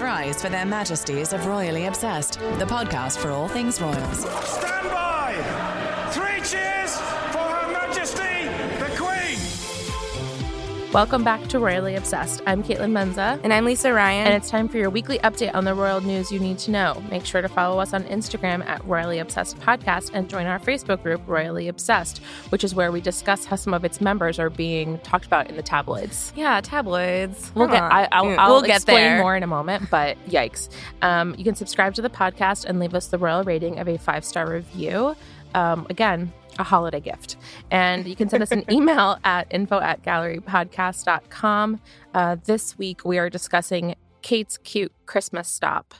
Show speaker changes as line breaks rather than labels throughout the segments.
Rise for their majesties of Royally Obsessed, the podcast for all things royals.
Stand by!
Welcome back to Royally Obsessed. I'm Caitlin Menza.
And I'm Lisa Ryan.
And it's time for your weekly update on the royal news you need to know. Make sure to follow us on Instagram at Royally Obsessed Podcast and join our Facebook group, Royally Obsessed, which is where we discuss how some of its members are being talked about in the tabloids.
yeah, tabloids.
We'll
Come
get.
on.
I, I'll,
Mm,
I'll
we'll get
explain
there.
more in a moment, but yikes! Um, you can subscribe to the podcast and leave us the royal rating of a five star review. Um, again, a holiday gift, and you can send us an email at info at gallerypodcast.com. Uh, this week we are discussing Kate's cute Christmas stop.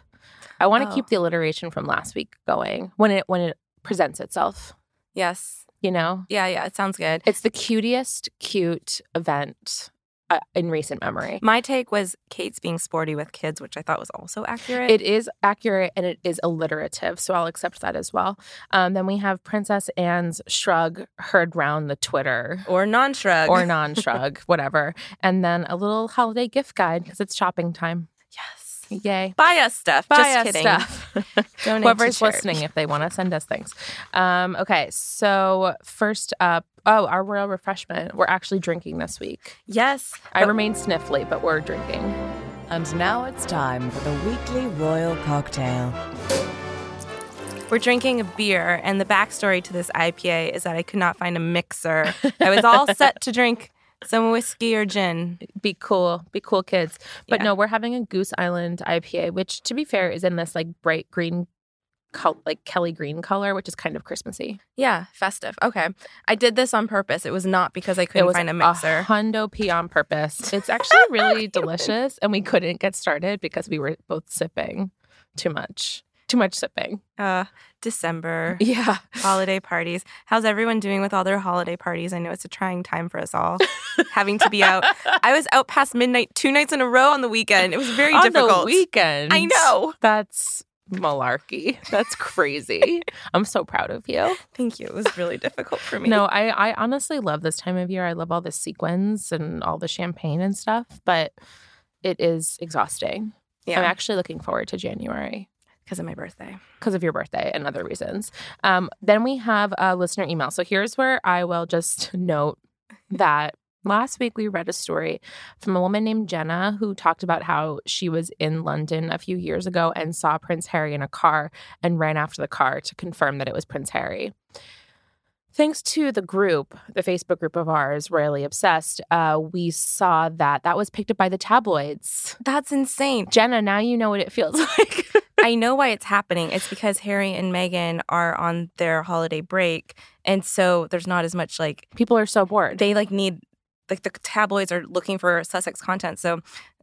I want to
Oh.
keep the alliteration from last week going when it when it presents itself.
Yes.
You know,
Yeah, yeah. It sounds good.
it's the cutest cute event uh, in recent memory.
My take was Kate's being sporty with kids, which I thought was also accurate.
It is accurate and it is alliterative, so I'll accept that as well. Um, then we have Princess Anne's shrug heard round the Twitter.
or non-shrug.
Or non shrug, whatever. And then a little holiday gift guide because it's shopping time.
yes.
Yay.
Buy us stuff.
Buy
Just
us
kidding.
stuff.
Donate
Whoever's
to
listening, if they want to send us things. Um, okay, so first up, oh, our royal refreshment. We're actually drinking this week.
Yes.
I
but-
remain sniffly, but we're drinking.
And now it's time for the weekly royal cocktail.
We're drinking a beer, and the backstory to this IPA is that I could not find a mixer. I was all set to drink some whiskey or gin.
be cool, be cool kids. But
Yeah.
no, we're having a Goose Island IPA, which to be fair is in this like bright green, col- like Kelly green color, which is kind of Christmassy.
Yeah, festive. Okay. I did this on purpose. It was not because I couldn't find a mixer.
A hundo p on purpose. It's actually really delicious, and we couldn't get started because we were both sipping too much, too much sipping.
Uh, December.
Yeah,
holiday parties. How's everyone doing with all their holiday parties? I know it's a trying time for us all. Having to be out. I was out past midnight two nights in a row on the weekend. It was very
on
difficult.
the weekend.
I know.
That's malarkey. That's crazy. I'm so proud of you.
Thank you. It was really difficult for me.
No, I, I honestly love this time of year. I love all the sequins and all the champagne and stuff, but it is exhausting.
Yeah.
I'm actually looking forward to January
because of my birthday.
because of your birthday and other reasons. Um, then we have a listener email. So here's where I will just note that last week we read a story from a woman named Jenna who talked about how she was in London a few years ago and saw Prince Harry in a car and ran after the car to confirm that it was Prince Harry. Thanks to the group, the Facebook group of ours, Royally Obsessed, uh, we saw that that was picked up by the tabloids.
That's insane.
Jenna, now you know what it feels like.
I know why it's happening. It's because Harry and Meghan are on their holiday break. And so there's not as much like,
People are so bored.
they like need, like the tabloids are looking for Sussex content. So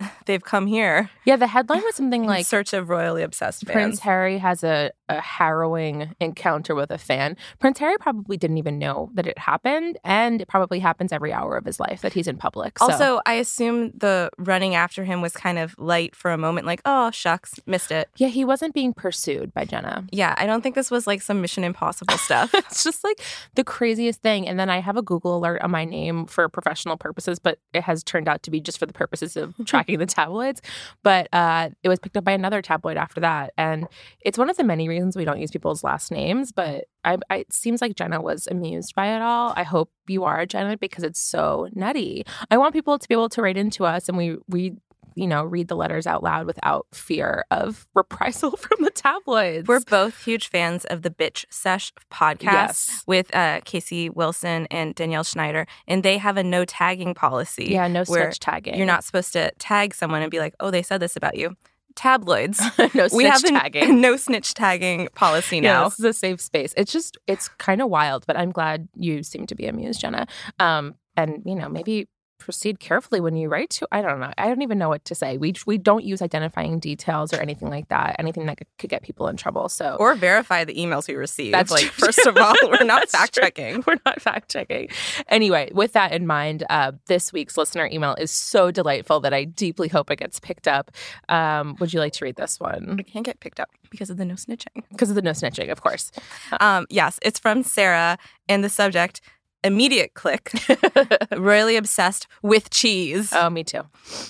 they've come here
yeah, the headline was something
in
like
search of royally obsessed fans.
Prince Harry has a, a harrowing encounter with a fan. Prince Harry probably didn't even know that it happened, and it probably happens every hour of his life that he's in public. So.
Also, I assume the running after him was kind of light for a moment, like, oh, shucks, missed it.
yeah, he wasn't being pursued by Jenna.
Yeah, I don't think this was like some Mission Impossible stuff.
It's just like the craziest thing. And then I have a Google alert on my name for professional purposes, but it has turned out to be just for the purposes of tracking the tabloids. But uh, it was picked up by another tabloid after that. And it's one of the many reasons we don't use people's last names. But I, I, it seems like Jenna was amused by it all. I hope you are, Jenna, because it's so nutty. I want people to be able to write into us and we read you know, read the letters out loud without fear of reprisal from the tabloids.
We're both huge fans of the Bitch Sesh podcast
Yes.
with uh, Casey Wilson and Danielle Schneider, and they have a no tagging policy.
yeah, no snitch tagging.
You're not supposed to tag someone and be like, "Oh, they said this about you." Tabloids.
no
we have
snitch
a
tagging.
no snitch tagging policy
Yeah,
now.
this is a safe space. It's just it's kind of wild, but I'm glad you seem to be amused, Jenna. Um, and you know, maybe proceed carefully when you write to I don't know. I don't even know what to say. We we don't use identifying details or anything like that. Anything that could get people in trouble. So
Or verify the emails we receive.
That's
like
true.
first of all, we're not fact checking.
We're not fact checking. Anyway, with that in mind, uh, this week's listener email is so delightful that I deeply hope it gets picked up. Um, would you like to read this one?
It can't get picked up because of the no snitching.
Because of the no snitching, of course.
Um, yes, it's from Sarah, and the subject immediate click, royally obsessed with cheese.
oh, me too.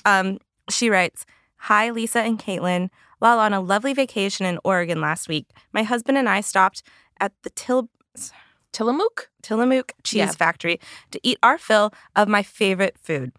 Um, she writes, Hi, Lisa and Caitlin. While on a lovely vacation in Oregon last week, my husband and I stopped at the Til-
Tillamook?
Tillamook Cheese
Yeah.
Factory to eat our fill of my favorite food.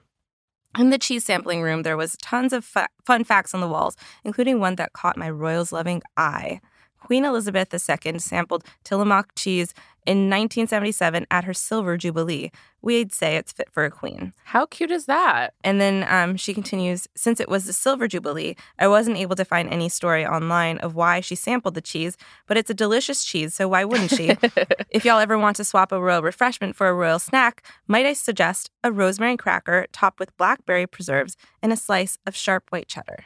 In the cheese sampling room, there was tons of fa- fun facts on the walls, including one that caught my royals loving eye. Queen Elizabeth II sampled Tillamook cheese in 1977 at her Silver Jubilee. We'd say it's fit for a queen.
How cute is that?
And then um, she continues Since it was the Silver Jubilee, I wasn't able to find any story online of why she sampled the cheese, but it's a delicious cheese, so why wouldn't she? if y'all ever want to swap a royal refreshment for a royal snack, might I suggest a rosemary cracker topped with blackberry preserves and a slice of sharp white cheddar?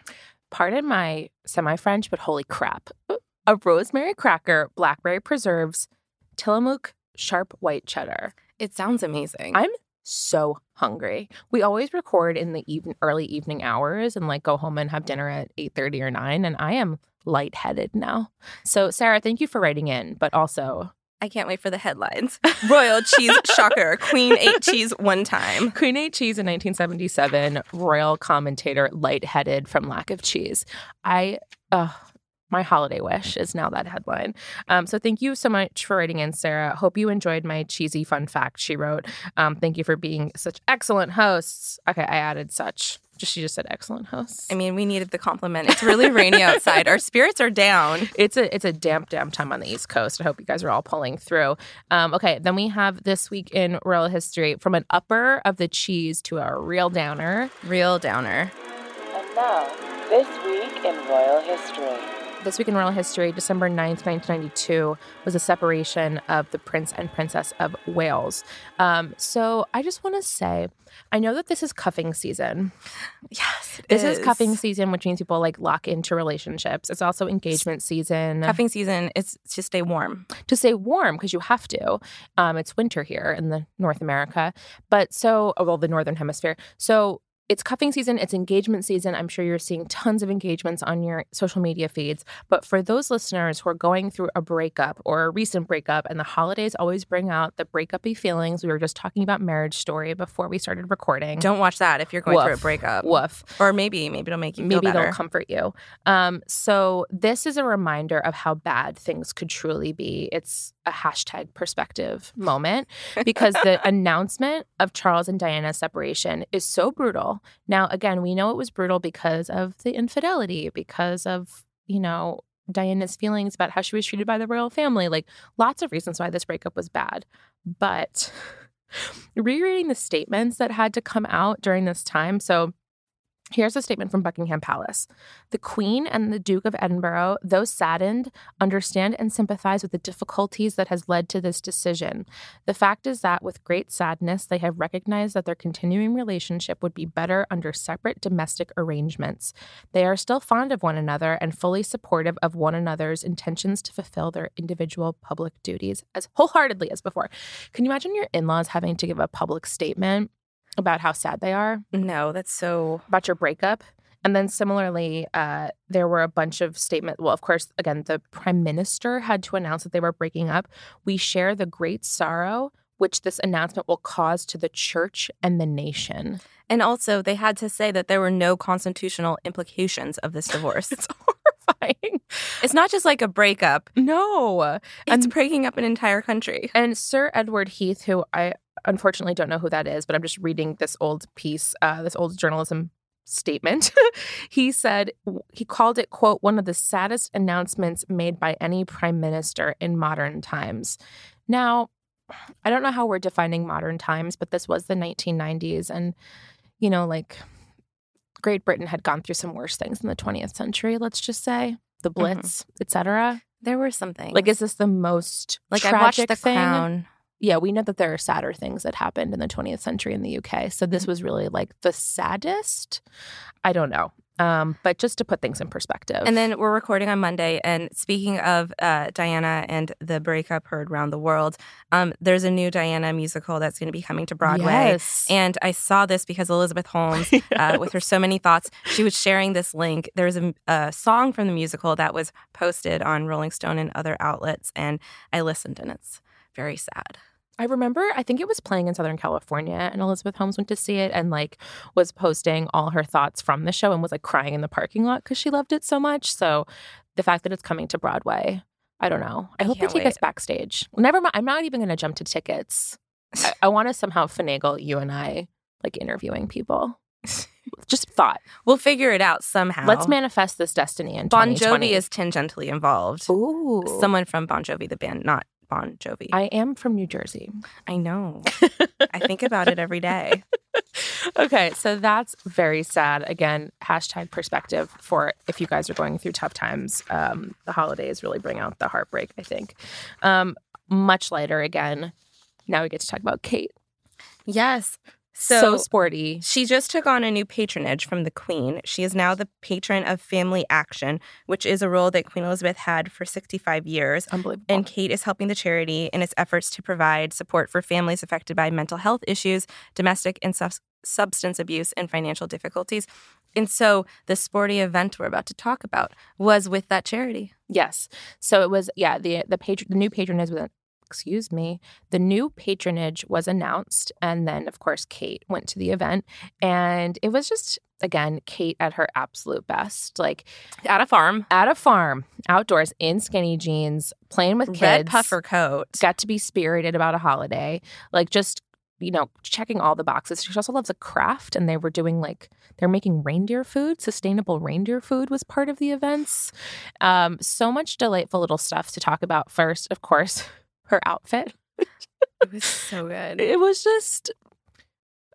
Pardon my semi French, but holy crap. A rosemary cracker, blackberry preserves, Tillamook sharp white cheddar.
It sounds amazing.
I'm so hungry. We always record in the even early evening hours and like go home and have dinner at 8:30 or 9 and I am lightheaded now. So Sarah, thank you for writing in, but also
I can't wait for the headlines. Royal cheese shocker. Queen ate cheese one time.
Queen ate cheese in 1977, royal commentator lightheaded from lack of cheese. I uh my holiday wish is now that headline. Um, so thank you so much for writing in, Sarah. Hope you enjoyed my cheesy fun fact she wrote. Um, thank you for being such excellent hosts. Okay, I added such. Just she just said excellent hosts.
I mean, we needed the compliment. It's really rainy outside. Our spirits are down.
it's a it's a damp damp time on the East Coast. I hope you guys are all pulling through. Um, okay, then we have this week in royal history from an upper of the cheese to a real downer.
Real downer.
And now, this week in royal history.
This week in royal history, December 9th, 1992, was the separation of the Prince and Princess of Wales. Um, so I just want to say, I know that this is cuffing season.
Yes.
This is cuffing season, which means people like lock into relationships. It's also engagement season.
Cuffing season. It's to stay warm.
to stay warm because you have to. Um, it's winter here in the North America, but so oh, well the Northern Hemisphere. So it's cuffing season. It's engagement season. I'm sure you're seeing tons of engagements on your social media feeds. But for those listeners who are going through a breakup or a recent breakup, and the holidays always bring out the breakupy feelings. We were just talking about Marriage Story before we started recording.
Don't watch that if you're going through a breakup.
Woof.
Or maybe, maybe it'll make you feel
maybe they'll comfort you. Um, so this is a reminder of how bad things could truly be. It's a hashtag perspective moment because the announcement of Charles and Diana's separation is so brutal. Now, again, we know it was brutal because of the infidelity, because of you know Diana's feelings about how she was treated by the royal family. Like lots of reasons why this breakup was bad, but. Rereading the statements that had to come out during this time. So, Here's a statement from Buckingham Palace. The Queen and the Duke of Edinburgh, though saddened, understand and sympathize with the difficulties that has led to this decision. The fact is that with great sadness, they have recognized that their continuing relationship would be better under separate domestic arrangements. They are still fond of one another and fully supportive of one another's intentions to fulfill their individual public duties as wholeheartedly as before. Can you imagine your in laws having to give a public statement about how sad they are?
no, that's so.
about your breakup. And then similarly, uh, there were a bunch of statements. Well, of course, again, the prime minister had to announce that they were breaking up. We share the great sorrow which this announcement will cause to the church and the nation.
And also, they had to say that there were no constitutional implications of this divorce.
It's horrifying.
it's not just like a breakup,
No.
it's
And-
breaking up an entire country.
And Sir Edward Heath, who I unfortunately don't know who that is, but I'm just reading this old piece, uh, this old journalism statement. he said he called it, quote, one of the saddest announcements made by any prime minister in modern times. Now, I don't know how we're defining modern times, but this was the 1990s. And, you know, like Great Britain had gone through some worse things in the 20th century, let's just say. The mm-hmm. Blitz, et cetera.
There were some things.
Like, is this the most
like I watched
tragic
The
thing?
Crown.
yeah, we know that there are sadder things that happened in the 20th century in the UK. So this mm-hmm. was really like the saddest. I don't know. Um, but just to put things in perspective.
And then we're recording on Monday. And speaking of uh, Diana and the breakup heard around the world, um, there's a new Diana musical that's going to be coming to Broadway.
Yes.
And I saw this because Elizabeth Holmes, uh, with her so many thoughts, she was sharing this link. There's a, a song from the musical that was posted on Rolling Stone and other outlets, and I listened, and it's very sad.
I remember, I think it was playing in Southern California, and Elizabeth Holmes went to see it and like was posting all her thoughts from the show and was like crying in the parking lot because she loved it so much. So the fact that it's coming to Broadway, I don't know. I,
I
hope they take
wait.
us backstage. Never mind. I'm not even going to jump to tickets. I, I want to somehow finagle you and I like interviewing people. Just thought.
We'll figure it out somehow.
Let's manifest this destiny in
Bon Jovi is tangentially involved.
Ooh.
Someone from Bon Jovi, the band, not Bon Jovi.
I am from New Jersey.
I know. I think about it every day.
okay, so that's very sad. Again, hashtag perspective for if you guys are going through tough times. Um, the holidays really bring out the heartbreak, I think. Um, much lighter again. Now we get to talk about Kate.
Yes.
So,
So,
sporty.
she just took on a new patronage from the Queen. She is now the patron of Family Action, which is a role that Queen Elizabeth had for 65 years.
Unbelievable.
And Kate is helping the charity in its efforts to provide support for families affected by mental health issues, domestic and subs- substance abuse, and financial difficulties. And so the sporty event we're about to talk about was with that charity.
Yes. So it was yeah, the the patron the new patronage was excuse me, the new patronage was announced and then of course Kate went to the event and it was just again Kate at her absolute best. Like
At a farm,
at a farm, outdoors in skinny jeans, playing with kids.
red puffer coat.
got to be spirited about a holiday. Like just you know, checking all the boxes. She also loves a craft, and they were doing like they're making reindeer food. Sustainable reindeer food was part of the events. Um, so much delightful little stuff to talk about. First, of course, her outfit.
It was so good.
It was just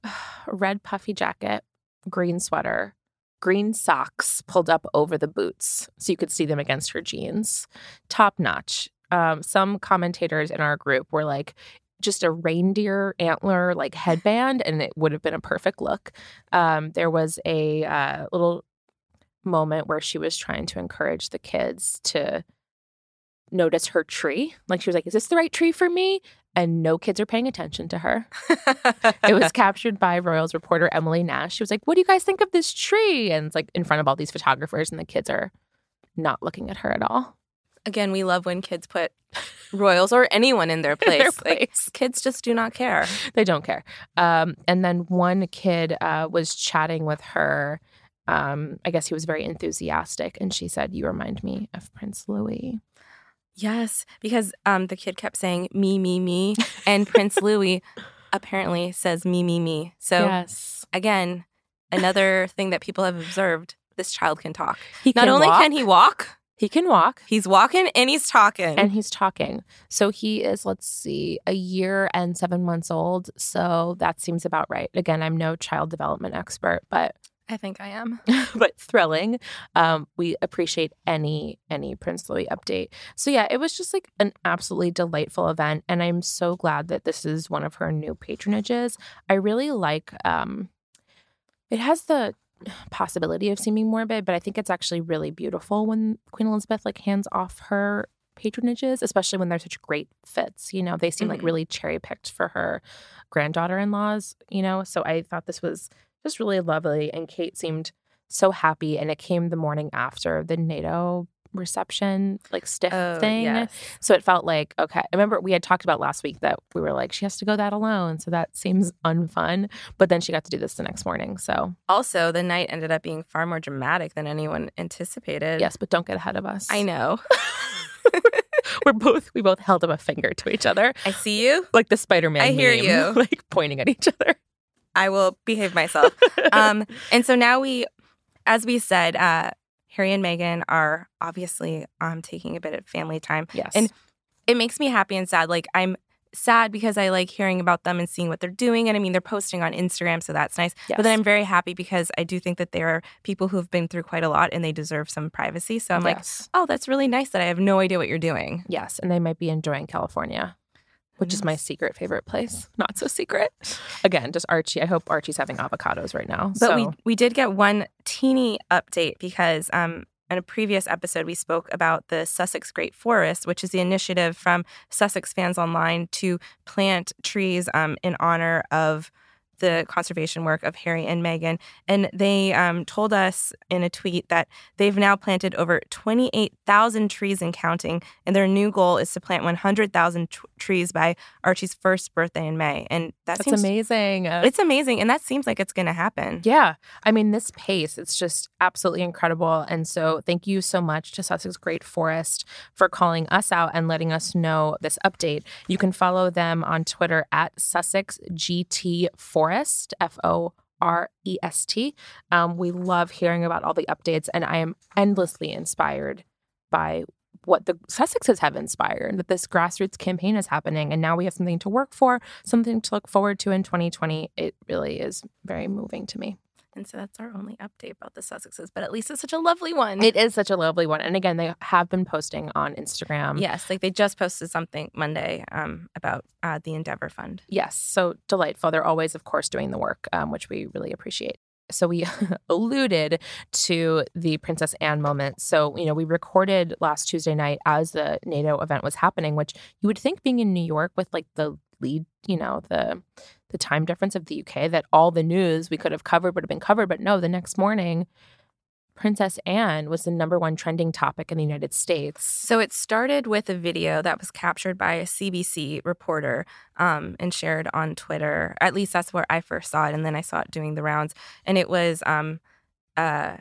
red puffy jacket, green sweater, green socks pulled up over the boots so you could see them against her jeans. Top notch. Um, some commentators in our group were like, just a reindeer antler like headband, and it would have been a perfect look. Um, there was a uh, little moment where she was trying to encourage the kids to notice her tree. Like she was like, "Is this the right tree for me?" And no kids are paying attention to her. It was captured by Royals reporter Emily Nash. She was like, "What do you guys think of this tree?" And it's like in front of all these photographers, and the kids are not looking at her at all.
Again, we love when kids put royals or anyone in their place.
their
Like, kids just do not care.
they don't care. Um, and then one kid uh, was chatting with her. Um, I guess he was very enthusiastic, and she said, "You remind me of Prince Louis."
Yes, because um, the kid kept saying me, me, me, and Prince Louis apparently says me, me, me. So
yes,
again, another thing that people have observed: this child can talk.
he
Not only
walk,
can he walk,
he can walk,
he's walking and he's talking.
and he's talking. So he is, let's see, a year and seven months old. So that seems about right. Again, I'm no child development expert, but
I think I am.
but thrilling. Um, we appreciate any any Prince Louis update. So yeah, it was just like an absolutely delightful event, and I'm so glad that this is one of her new patronages. I really like. Um, it has the possibility of seeming morbid, but I think it's actually really beautiful when Queen Elizabeth like hands off her patronages, especially when they're such great fits. You know, they seem like
Mhm.
really cherry picked for her granddaughter in laws, you know. So I thought this was just really lovely. And Kate seemed so happy. And it came the morning after the NATO reception, like stiff
Oh,
thing.
yes.
So it felt like, okay. I remember we had talked about last week that we were like, she has to go that alone. So that seems unfun. But then she got to do this the next morning. So
Also, the night ended up being far more dramatic than anyone anticipated.
yes, but don't get ahead of us.
I know.
We're both, we both held up a finger to each other,
I see you.
like the Spider Man.
I hear you.
Like pointing at each other.
I will behave myself. um, and so now we, as we said, uh, Harry and Meghan are obviously um, taking a bit of family time.
yes.
And it makes me happy and sad. Like I'm sad because I like hearing about them and seeing what they're doing. And I mean, they're posting on Instagram, so that's nice. Yes. But then I'm very happy because I do think that they are people who have been through quite a lot and they deserve some privacy. So I'm like, oh, that's really nice that I have no idea what you're doing.
Yes, and they might be enjoying California. Which is my secret favorite place. Not so secret. Again, just Archie. I hope Archie's having avocados right now.
But
so.
we we did get one teeny update because um in a previous episode we spoke about the Sussex Great Forest, which is the initiative from Sussex fans online to plant trees um, in honor of the conservation work of Harry and Meghan. And they um, told us in a tweet that they've now planted over 28,000 trees and counting. And their new goal is to plant 100,000 t- trees by Archie's first birthday in May. And that
That's
seems
amazing. Uh,
It's amazing. And that seems like it's going to happen.
Yeah. I mean, this pace, it's just absolutely incredible. And so, thank you so much to Sussex Great Forest for calling us out and letting us know this update. You can follow them on Twitter at Sussex GT Forest, F O R E S T. Um, we love hearing about all the updates, and I am endlessly inspired by what the Sussexes have inspired that this grassroots campaign is happening. And now we have something to work for, something to look forward to in 2020. It really is very moving to me.
And so that's our only update about the Sussexes, but at least it's such a lovely one.
It is such a lovely one. And again, they have been posting on Instagram.
yes, like they just posted something Monday um, about uh, the Endeavor Fund.
Yes. So delightful. They're always, of course, doing the work, um, which we really appreciate. So we alluded to the Princess Anne moment. So, you know, we recorded last Tuesday night as the NATO event was happening, which you would think being in New York with like the lead, you know, the the time difference of the UK that all the news we could have covered would have been covered. But no, the next morning, Princess Anne was the number one trending topic in the United States.
So it started with a video that was captured by a CBC reporter um, and shared on Twitter. At least that's where I first saw it, and then I saw it doing the rounds. And it was um, uh,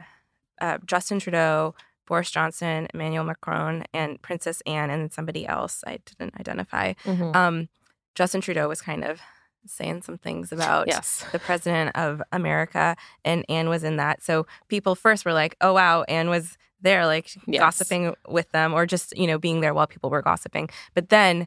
uh, Justin Trudeau, Boris Johnson, Emmanuel Macron, and Princess Anne, and then somebody else I didn't identify.
Mhm.
Um, Justin Trudeau was kind of saying some things about
yes.
the president of America, and Anne was in that. So people first were like, "Oh wow, Anne was there, like
Yes.
gossiping with them, or just you know being there while people were gossiping." But then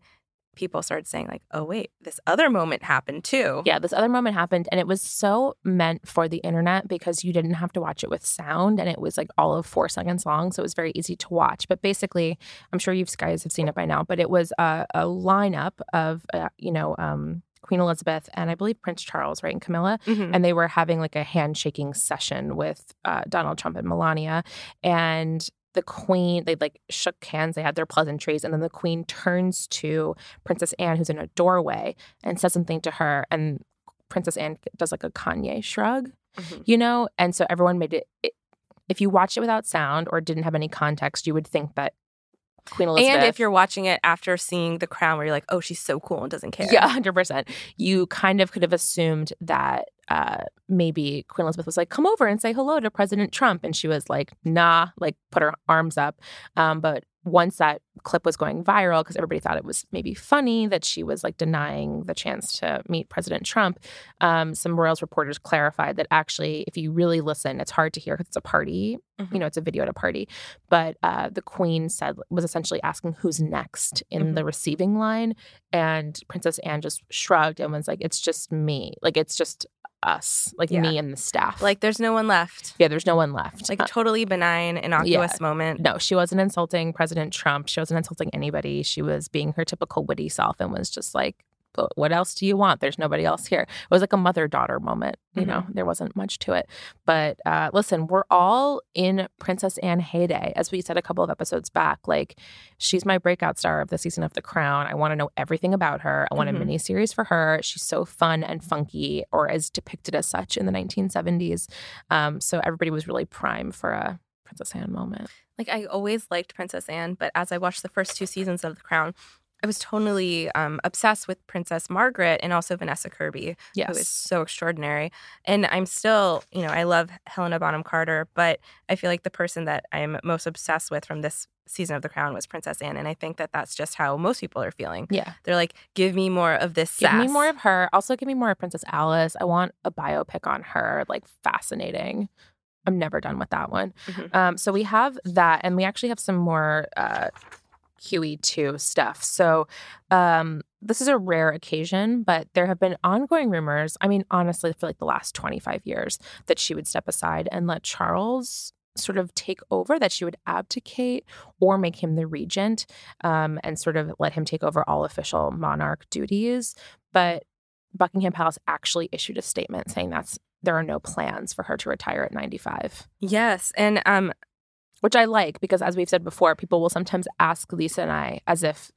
people started saying like, "Oh wait, this other moment happened too."
Yeah, this other moment happened, and it was so meant for the internet because you didn't have to watch it with sound, and it was like all of four seconds long, so it was very easy to watch. But basically, I'm sure you guys have seen it by now, but it was a, a lineup of, uh, you know, um, Queen Elizabeth and I believe Prince Charles, right, and Camilla,
Mhm.
and they were having like a handshaking session with uh, Donald Trump and Melania, and the queen they like shook hands they had their pleasantries and then the queen turns to princess anne who's in a doorway and says something to her and princess anne does like a kanye shrug
Mhm.
you know and so everyone made it, it if you watched it without sound or didn't have any context you would think that queen elizabeth
And if you're watching it after seeing The Crown, where you're like, "Oh, she's so cool and doesn't care."
Yeah, hundred percent. You kind of could have assumed that uh, maybe Queen Elizabeth was like, "Come over and say hello to President Trump," and she was like, "Nah," like put her arms up. Um, but once that clip was going viral, because everybody thought it was maybe funny that she was like denying the chance to meet President Trump, um, some Royals reporters clarified that actually, if you really listen, it's hard to hear because it's a party.
Mhm.
You know, it's a video at a party. But uh, the Queen said was essentially asking who's next in the receiving line, and Princess Anne just shrugged and was like, "It's just me. Like it's just us. Like
Yeah.
me and the staff.
Like, there's no one left.
yeah, there's no one left.
Like
Uh,
a totally benign, innocuous moment.
no, she wasn't insulting President Trump. She wasn't insulting anybody. She was being her typical witty self and was just like, "But what else do you want? There's nobody else here. It was like a mother daughter moment. You know, there wasn't much to it. But uh, listen, we're all in Princess Anne heyday. As we said a couple of episodes back, like, she's my breakout star of the season of The Crown. I want to know everything about her. I want
Mhm.
a mini series for her. She's so fun and funky, or as depicted as such in the 1970s. Um, so everybody was really prime for a Princess Anne moment.
Like I always liked Princess Anne, but as I watched the first two seasons of The Crown, I was totally um, obsessed with Princess Margaret and also Vanessa Kirby,
Yes.
who is so extraordinary. And I'm still, you know, I love Helena Bonham Carter, but I feel like the person that I'm most obsessed with from this season of The Crown was Princess Anne, and I think that that's just how most people are feeling.
Yeah.
They're like, "Give me more of this
Give me more of her. Also, give me more of Princess Alice. I want a biopic on her. Like, fascinating. I'm never done with that one.
Mhm.
Um, so we have that, and we actually have some more uh, QE2 stuff. So um, this is a rare occasion, but there have been ongoing rumors. I mean, honestly, for like the last 25 years, that she would step aside and let Charles sort of take over, that she would abdicate or make him the regent um, and sort of let him take over all official monarch duties. But Buckingham Palace actually issued a statement saying that's there are no plans for her to retire at 95,
Yes, and um,
which I like because, as we've said before, people will sometimes ask Lisa and I as if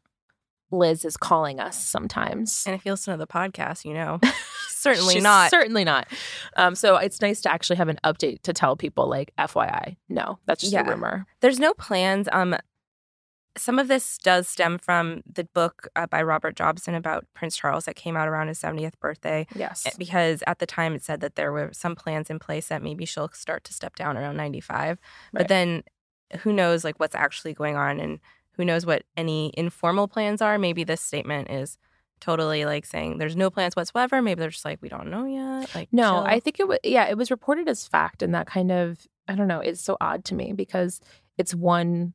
Liz is calling us sometimes.
and if you listen to the podcast, you know, certainly
She's
not.
Certainly not. Um, so it's nice to actually have an update to tell people, like, FYI, no, that's just
Yeah.
a rumor.
There's no plans. Um, some of this does stem from the book uh, by Robert Jobson about Prince Charles that came out around his 70th birthday.
Yes.
eh, Because at the time it said that there were some plans in place that maybe she'll start to step down around 95. But then who knows like what's actually going on and who knows what any informal plans are. Maybe this statement is totally like saying there's no plans whatsoever. Maybe they're just like, we don't know yet. Like,
No,
chill.
I think it was, yeah, it was reported as fact. And that kind of, I don't know, it's so odd to me because it's one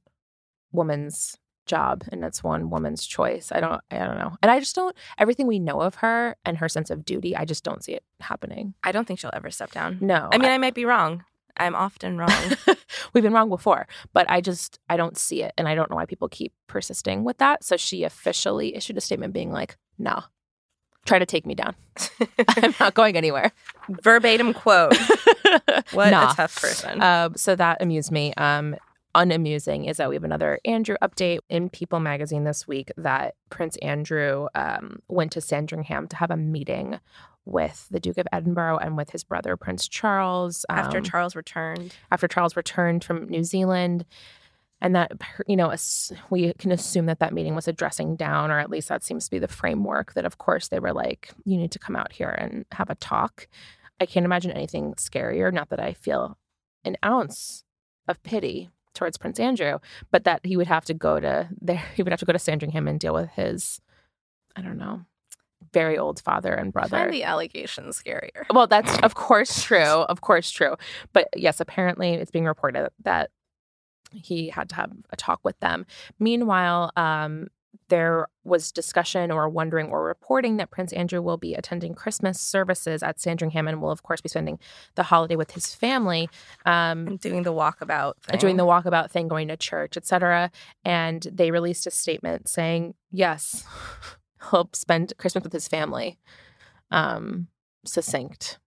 woman's job and it's one woman's choice. I don't, I don't know. And I just don't, everything we know of her and her sense of duty, I just don't see it happening.
I don't think she'll ever step down.
No.
I mean, I might be wrong. I'm often wrong.
We've been wrong before, but I just I don't see it, and I don't know why people keep persisting with that. So she officially issued a statement being like, "No, try to take me down. I'm not going anywhere."
Verbatim quote. What
Nah.
a tough person.
Um, so that amused me. Um, unamusing is that we have another Andrew update in People magazine this week that Prince Andrew um, went to Sandringham to have a meeting with the Duke of Edinburgh and with his brother Prince Charles
After
um,
Charles returned.
after Charles returned from New Zealand. And that, you know, we can assume that that meeting was a dressing down, or at least that seems to be the framework that, of course, they were like, you need to come out here and have a talk. I can't imagine anything scarier. Not that I feel an ounce of pity towards Prince Andrew, but that he would have to go to there, he would have to go to Sandringham and deal with his, I don't know, very old father and brother.
Find the allegations scarier.
Well, that's of course true. Of course true. But yes, apparently it's being reported that he had to have a talk with them. Meanwhile, um, there was discussion or wondering or reporting that Prince Andrew will be attending Christmas services at Sandringham and will, of course, be spending the holiday with his family. Um,
doing the walkabout thing.
doing the walkabout thing, going to church, etc. And they released a statement saying, yes, he'll spend Christmas with his family. Um, succinct.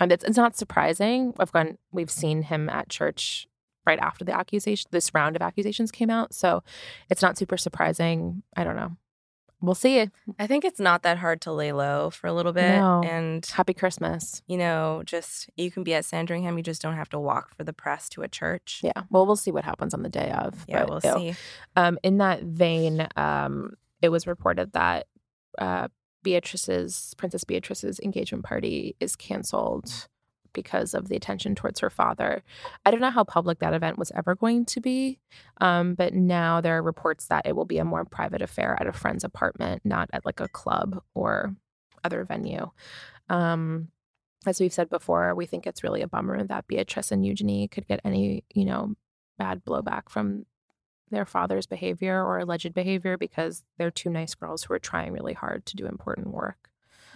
And it's, it's not surprising. I've gone, we've seen him at church right after the accusation, this round of accusations came out. So it's not super surprising. I don't know. We'll see.
I think it's not that hard to lay low for a little bit.
No.
And,
Happy Christmas.
you know, just you can be at Sandringham. You just don't have to walk for the press to a church.
Yeah. Well, we'll see what happens on the day of.
Yeah,
but
we'll
ew.
see.
Um, in that vein, um, it was reported that uh, Beatrice's Princess Beatrice's engagement party is canceled because of the attention towards her father. I don't know how public that event was ever going to be, um, but now there are reports that it will be a more private affair at a friend's apartment, not at like a club or other venue. Um, as we've said before, we think it's really a bummer that Beatrice and Eugenie could get any, you know, bad blowback from their father's behavior or alleged behavior because they're two nice girls who are trying really hard to do important work.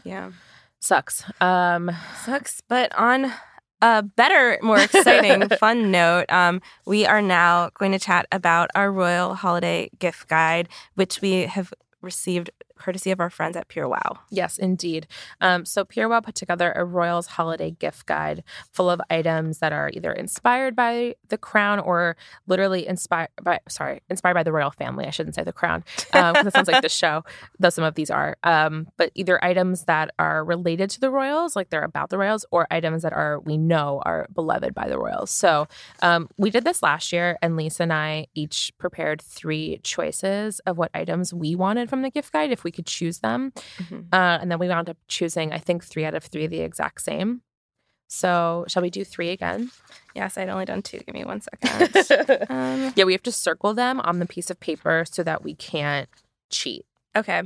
Yeah.
Sucks. Um,
Sucks. But on a better, more exciting, fun note, um, we are now going to chat about our Royal Holiday Gift Guide, which we have received courtesy of our friends at Pure Wow.
Yes, indeed. Um, so Pure Wow put together a Royals holiday gift guide full of items that are either inspired by the crown or literally inspired by sorry, inspired by the royal family. I shouldn't say the crown because it sounds like the show. Though some of these are, um, but either items that are related to the royals, like they're about the royals, or items that are we know are beloved by the royals. So um, we did this last year, and Lisa and I each prepared three choices of what items we wanted from the gift guide if we could choose them.
Mhm.
Uh, and then we wound up choosing, I think, three out of three the exact same. So, shall we do three again?
Yes, I'd only done two. Give me one second. um,
yeah, we have to circle them on the piece of paper so that we can't cheat.
okay.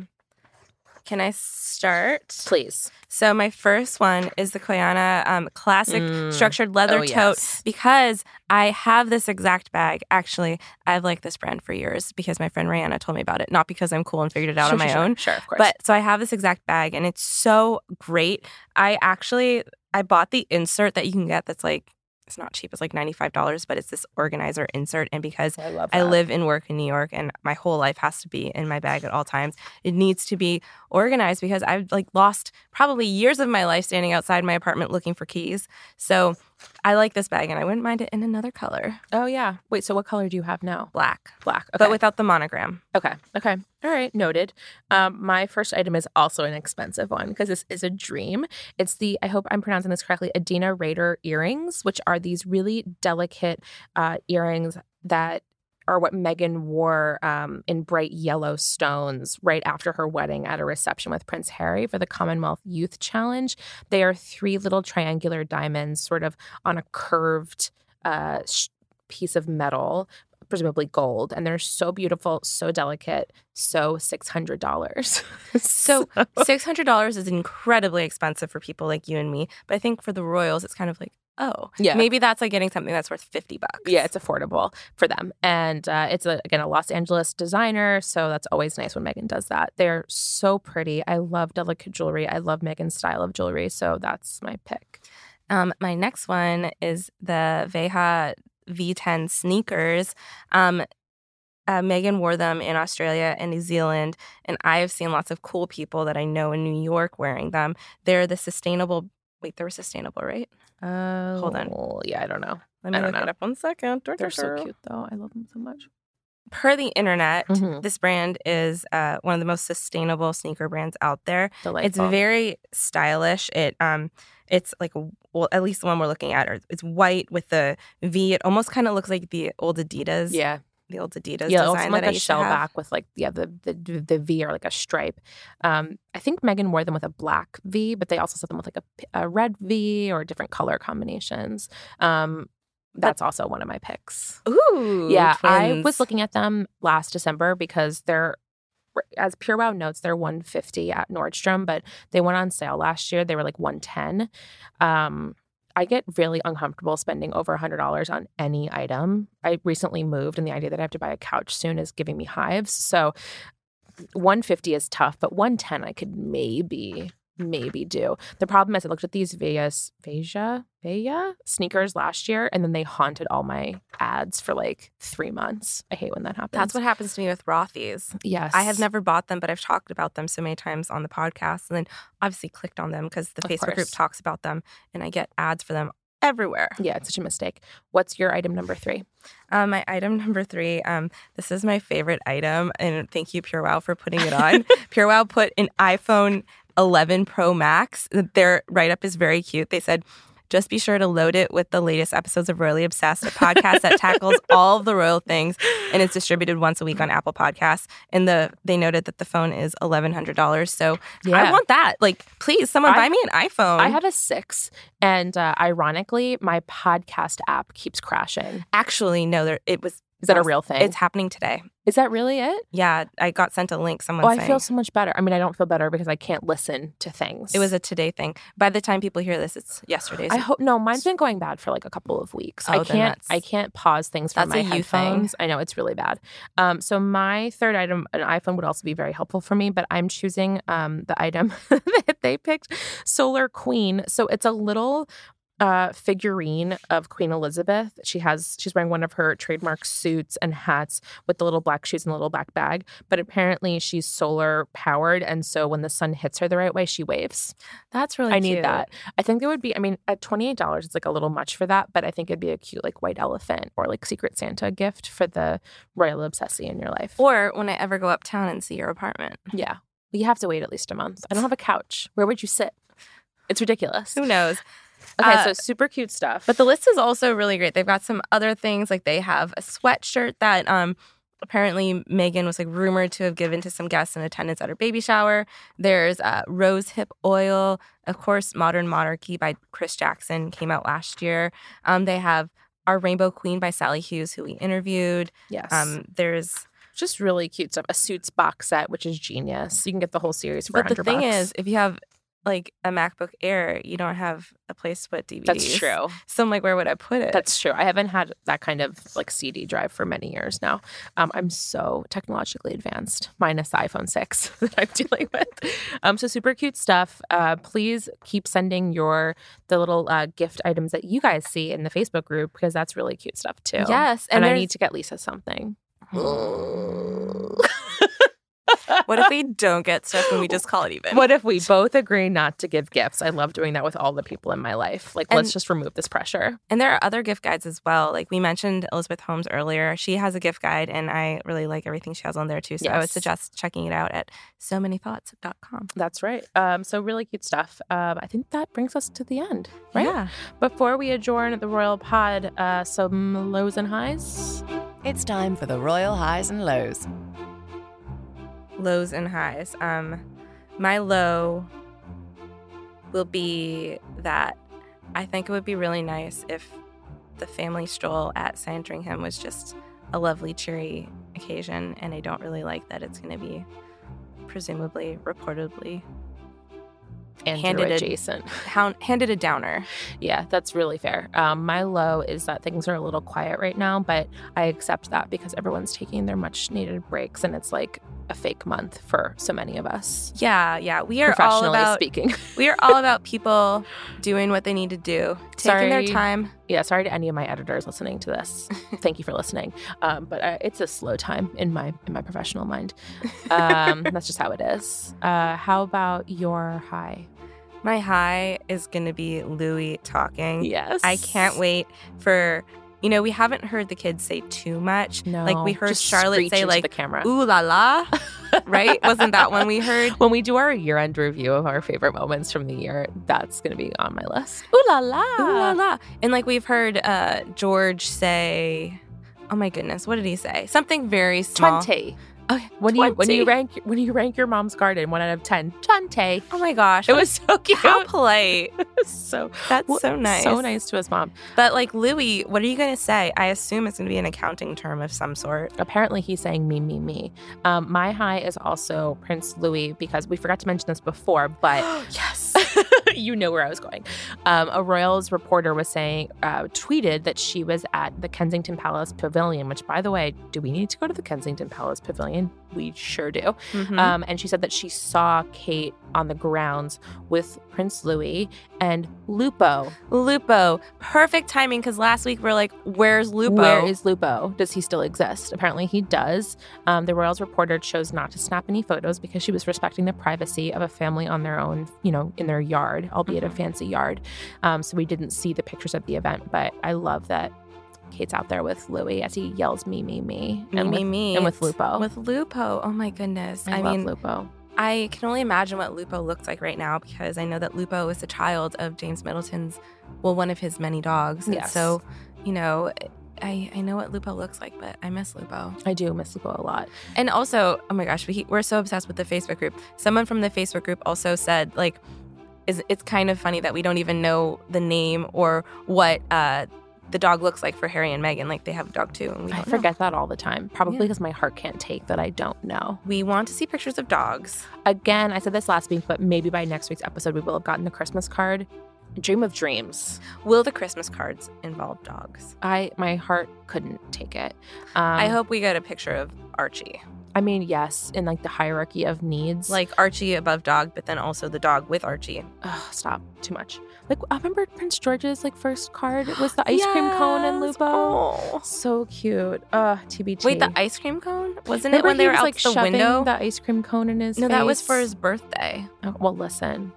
Can I start?
Please.
So my first one is the Cuyana um, classic
Mm.
structured leather
Oh,
tote
yes.
because I have this exact bag. Actually, I've liked this brand for years because my friend Rihanna told me about it. Not because I'm cool and figured it out
Sure,
on my
sure,
own.
Sure, of course.
But so I have this exact bag and it's so great. I actually I bought the insert that you can get that's like it's not cheap. It's like ninety five dollars, but it's this organizer insert. And because
I love
I live and work in New York, and my whole life has to be in my bag at all times. It needs to be organized because I've like lost probably years of my life standing outside my apartment looking for keys. So I like this bag, and I wouldn't mind it in another color,
Oh yeah. Wait. So what color do you have now?
black,
Black. Okay.
but without the monogram.
Okay. Okay. All right. Noted. Um, my first item is also an expensive one because this is a dream. It's the, I hope I'm pronouncing this correctly, Adina Reyter earrings, which are these really delicate uh, earrings that are what Meghan wore um, in bright yellow stones right after her wedding at a reception with Prince Harry for the Commonwealth Youth Challenge. They are three little triangular diamonds, sort of on a curved uh, sh- piece of metal presumably gold and they're so beautiful so delicate so $600
So six hundred dollars is incredibly expensive for people like you and me. But I think for the royals, it's kind of like, oh,
Yeah.
maybe that's like getting something that's worth fifty bucks.
yeah it's affordable for them and uh, it's a, again a los angeles designer so that's always nice when meghan does that they're so pretty i love delicate jewelry i love meghan's style of jewelry so that's my pick
Um, my next one is the Veja V10 sneakers. Um, uh, Meghan wore them in Australia and New Zealand, and I have seen lots of cool people that I know in New York wearing them. They're the sustainable. Wait, they were sustainable, right?
uh,
Hold on.
yeah i don't know
Let me
I don't
look it up one second.
they're so cute though i love them so much
Per the internet,
Mhm.
this brand is uh, one of the most sustainable sneaker brands out there.
Delightful.
It's very stylish. It um, it's like well, at least the one we're looking at, or it's white with the V. It almost kind of looks like the old Adidas.
yeah
the old Adidas
yeah,
design
like a shell back with like yeah the, the the V or like a stripe. Um, I think Meghan wore them with a black V, but they also set them with like a red V or different color combinations. Um, that's also one of my picks.
Ooh,
yeah, I was looking at them last December because they're as Pure Wow notes, they're 150 at Nordstrom, but they went on sale last year. They were like 110. Um, I get really uncomfortable spending over $100 on any item. I recently moved, and the idea that I have to buy a couch soon is giving me hives. So 150 is tough, but 110 I could maybe maybe do. The problem is I looked at these Vegas Veja Veja sneakers last year and then they haunted all my ads for like 3 months. I hate when that happens.
That's what happens to me with Rothy's.
Yes.
I have never bought them, but I've talked about them so many times on the podcast, and then obviously clicked on them because the
Of
Facebook group talks about them, and I get ads for them everywhere.
Yeah, it's such a mistake. What's your item number 3?
Um, my item number three. Um, this is my favorite item, and thank you, Pure Wow, for putting it on. Pure Wow put an iPhone 11 Pro Max. Their write up is very cute. They said. Just be sure to load it with the latest episodes of Royally Obsessed, a podcast that tackles all of the royal things, and it's distributed once a week on Apple Podcasts. And the they noted that the phone is eleven hundred dollars. So
yeah.
I want that. Like, please, someone
I-
buy me an iPhone.
I have a 6 and uh, ironically my podcast app keeps crashing.
actually no. There it was.
Is that a real thing?
It's happening today.
Is that really it?
Yeah, I got sent a link. Someone
Oh, I
saying
feel so much better. I mean, I don't feel better because I can't listen to things.
it was a today thing. By the time people hear this, it's yesterday's.
I hope no, mine's been going bad for like a couple of weeks. I
Oh, then
can't I can't pause things from my
you thing.
headphones. I know it's really bad. Um, so my third item, an iPhone would also be very helpful for me, but I'm choosing um the item that they picked, Solar Queen. So it's a little uh figurine of Queen Elizabeth. She has she's wearing one of her trademark suits and hats with the little black shoes and the little black bag, but apparently she's solar powered and so when the sun hits her the right way, she waves.
That's really.
I need that. I think it would be. I mean, at twenty eight dollars, it's like a little much for that, but I think it'd be a cute like white elephant or like Secret Santa gift for the royal obsessie in your life.
Or when I ever go uptown and see your apartment,
yeah, well, you have to wait at least a month. I don't have a couch. Where would you sit? It's ridiculous.
who knows?
Okay,
Uh,
so super cute stuff.
But the list is also really great. They've got some other things like they have a sweatshirt that um apparently Meghan was like rumored to have given to some guests in attendance at her baby shower. There's uh, rose hip oil, of course. Modern Monarchy by Chris Jackson came out last year. Um, they have our Rainbow Queen by Sally Hughes, who we interviewed.
yes,
Um, there's
just really cute stuff. A suits box set, which is genius. You can get the whole series for.
but the
100
thing
bucks.
is, if you have like a MacBook Air, you don't have a place to put DVDs.
That's true.
So I'm like, where would I put it?
That's true. I haven't had that kind of like CD drive for many years now. Um, I'm so technologically advanced, minus the iPhone 6 that I'm dealing with. Um, so super cute stuff. Uh, please keep sending your the little uh, gift items that you guys see in the Facebook group because that's really cute stuff too.
yes.
and, I need to get Lisa something.
what if we don't get stuff and we just call it even?
What if we both agree not to give gifts? I love doing that with all the people in my life. Like, let's just remove this pressure.
And there are other gift guides as well. Like we mentioned Elizabeth Holmes earlier. She has a gift guide and I really like everything she has on there too. So I would suggest checking it out at so manythoughts.com.
That's right. Um, so really cute stuff. Um, I think that brings us to the end, right?
Yeah.
Before we adjourn the Royal Pod, uh, some lows and highs.
It's time for the Royal Highs and Lows.
Lows and highs. Um my low will be that I think it would be really nice if the family stroll at Sandringham was just a lovely, cheery occasion. And I don't really like that it's going to be presumably, reportedly,
Andrew
Handed
adjacent.
hound- handed a downer.
Yeah, that's really fair. Um, my low is that things are a little quiet right now, but I accept that because everyone's taking their much needed breaks and it's like a fake month for so many of us.
Yeah, yeah. We are all
professionally
about
speaking.
we are all about people doing what they need to do, taking their time.
yeah, sorry to any of my editors listening to this. Thank you for listening. Um, but uh, it's a slow time in my in my professional mind. Um, that's just how it is. Uh, how about your high?
My high is going to be Louis talking.
Yes,
I can't wait for you know, we haven't heard the kids say too much.
No,
like we heard Charlotte say like
the camera.
ooh la la, right? Wasn't that one we heard?
When we do our year-end review of our favorite moments from the year, that's going to be on my list. Ooh la la!
Ooh la la. And like we've heard uh George say Oh my goodness, what did he say? Something very small.
Twenty.
Okay,
When you when
20.
you rank when you rank your mom's garden one out of ten, twenty.
Oh my gosh.
It was so cute.
how polite.
so
That's so nice.
So nice to his mom.
But like Louis, what are you gonna say? I assume it's gonna be an accounting term of some sort.
Apparently, he's saying me, me, me. Um, my high is also Prince Louis because we forgot to mention this before, but
yes.
you know where I was going. Um, a Royals reporter was saying, uh, tweeted that she was at the Kensington Palace Pavilion, which, by the way, do we need to go to the Kensington Palace Pavilion? We sure do.
Mhm.
Um, and she said that she saw Kate on the grounds with Prince Louis and Lupo.
Lupo. Perfect timing because last week we're like, where's Lupo?
Where is Lupo? Does he still exist? Apparently he does. Um, the Royals reporter chose not to snap any photos because she was respecting the privacy of a family on their own, you know, in their yard, albeit a fancy yard. Um, so we didn't see the pictures of the event, but I love that Kate's out there with Louis as he yells me, me, me.
me,
and
me,
with,
me.
and with Lupo.
With Lupo. Oh my goodness.
I,
I,
love
mean,
Lupo.
I can only imagine what Lupo looks like right now because I know that Lupo is the child of James Middleton's, well, one of his many dogs. And so, you know, I, I know what Lupo looks like, but I miss Lupo.
I do miss Lupo a lot.
And also, oh my gosh, we, we're so obsessed with the Facebook group. Someone from the Facebook group also said, like, is it's kind of funny that we don't even know the name or what uh, the dog looks like for Harry and Meghan. Like, they have a dog too, and we
I
don't know.
forget that all the time, probably
Yeah.
because my heart can't take that I don't know.
We want to see pictures of dogs.
Again, I said this last week, but maybe by next week's episode, we will have gotten the Christmas card. Dream of dreams.
Will the Christmas cards involve dogs?
I my heart couldn't take it. Um,
I hope we get a picture of Archie.
I mean, yes, in like the hierarchy of needs.
Like Archie above dog, but then also the dog with Archie.
ugh, stop too much. Like I remember Prince George's like first card was the ice cream cone and Lupo.
Oh.
So cute. Uh, TBT.
Wait, the ice cream cone? Wasn't
Remember
it when they were
was,
out
like
the
shoving
window?
the ice cream cone in his
no, that was for his birthday.
Oh, well, listen.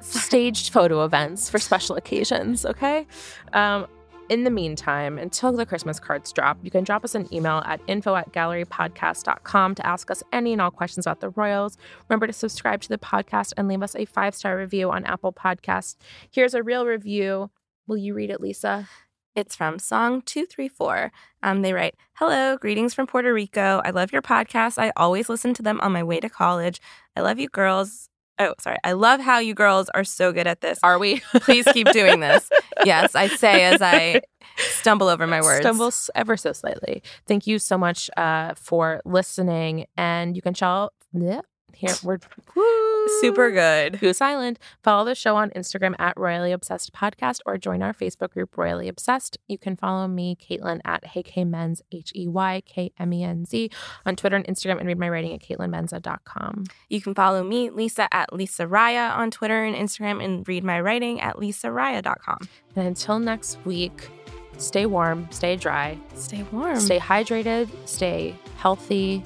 Staged photo events for special occasions, okay? Um, in the meantime, until the Christmas cards drop, you can drop us an email at info at gallerypodcast.com to ask us any and all questions about the Royals. Remember to subscribe to the podcast and leave us a five star review on Apple Podcasts. Here's a real review. Will you read it, Lisa?
It's from Song 234. Um, they write, Hello, greetings from Puerto Rico. I love your podcast. I always listen to them on my way to college. I love you girls. Oh, sorry. I love how you girls are so good at this.
Are we?
Please keep doing this. Yes, I say as I stumble over my words.
Stumble ever so slightly. Thank you so much uh, for listening. And you can shout. Yeah, here, we're. Woo!
Super good.
Goose Island. Follow the show on Instagram at Royally Obsessed Podcast or join our Facebook group Royally Obsessed. You can follow me, Caitlin, at HeyKMenz, H E Y K M E N Z, on Twitter and Instagram and read my writing at CaitlinMenza.com.
You can follow me, Lisa, at Lisa Raya on Twitter and Instagram and read my writing at lisaraya.com.
And until next week, stay warm, stay dry,
Stay warm.
stay hydrated, stay healthy,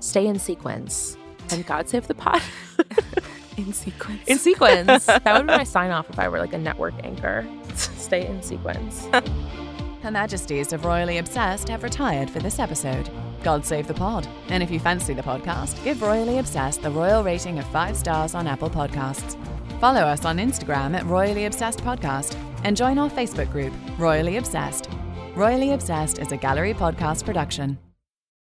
stay in sequence. And God save the pod.
in sequence.
in sequence. that would be my sign off if I were like a network anchor. Stay in sequence.
Her Majesties of Royally Obsessed have retired for this episode. God save the pod. And if you fancy the podcast, give Royally Obsessed the royal rating of five stars on Apple Podcasts. Follow us on Instagram at Royally Obsessed Podcast and join our Facebook group, Royally Obsessed. Royally Obsessed is a gallery podcast production.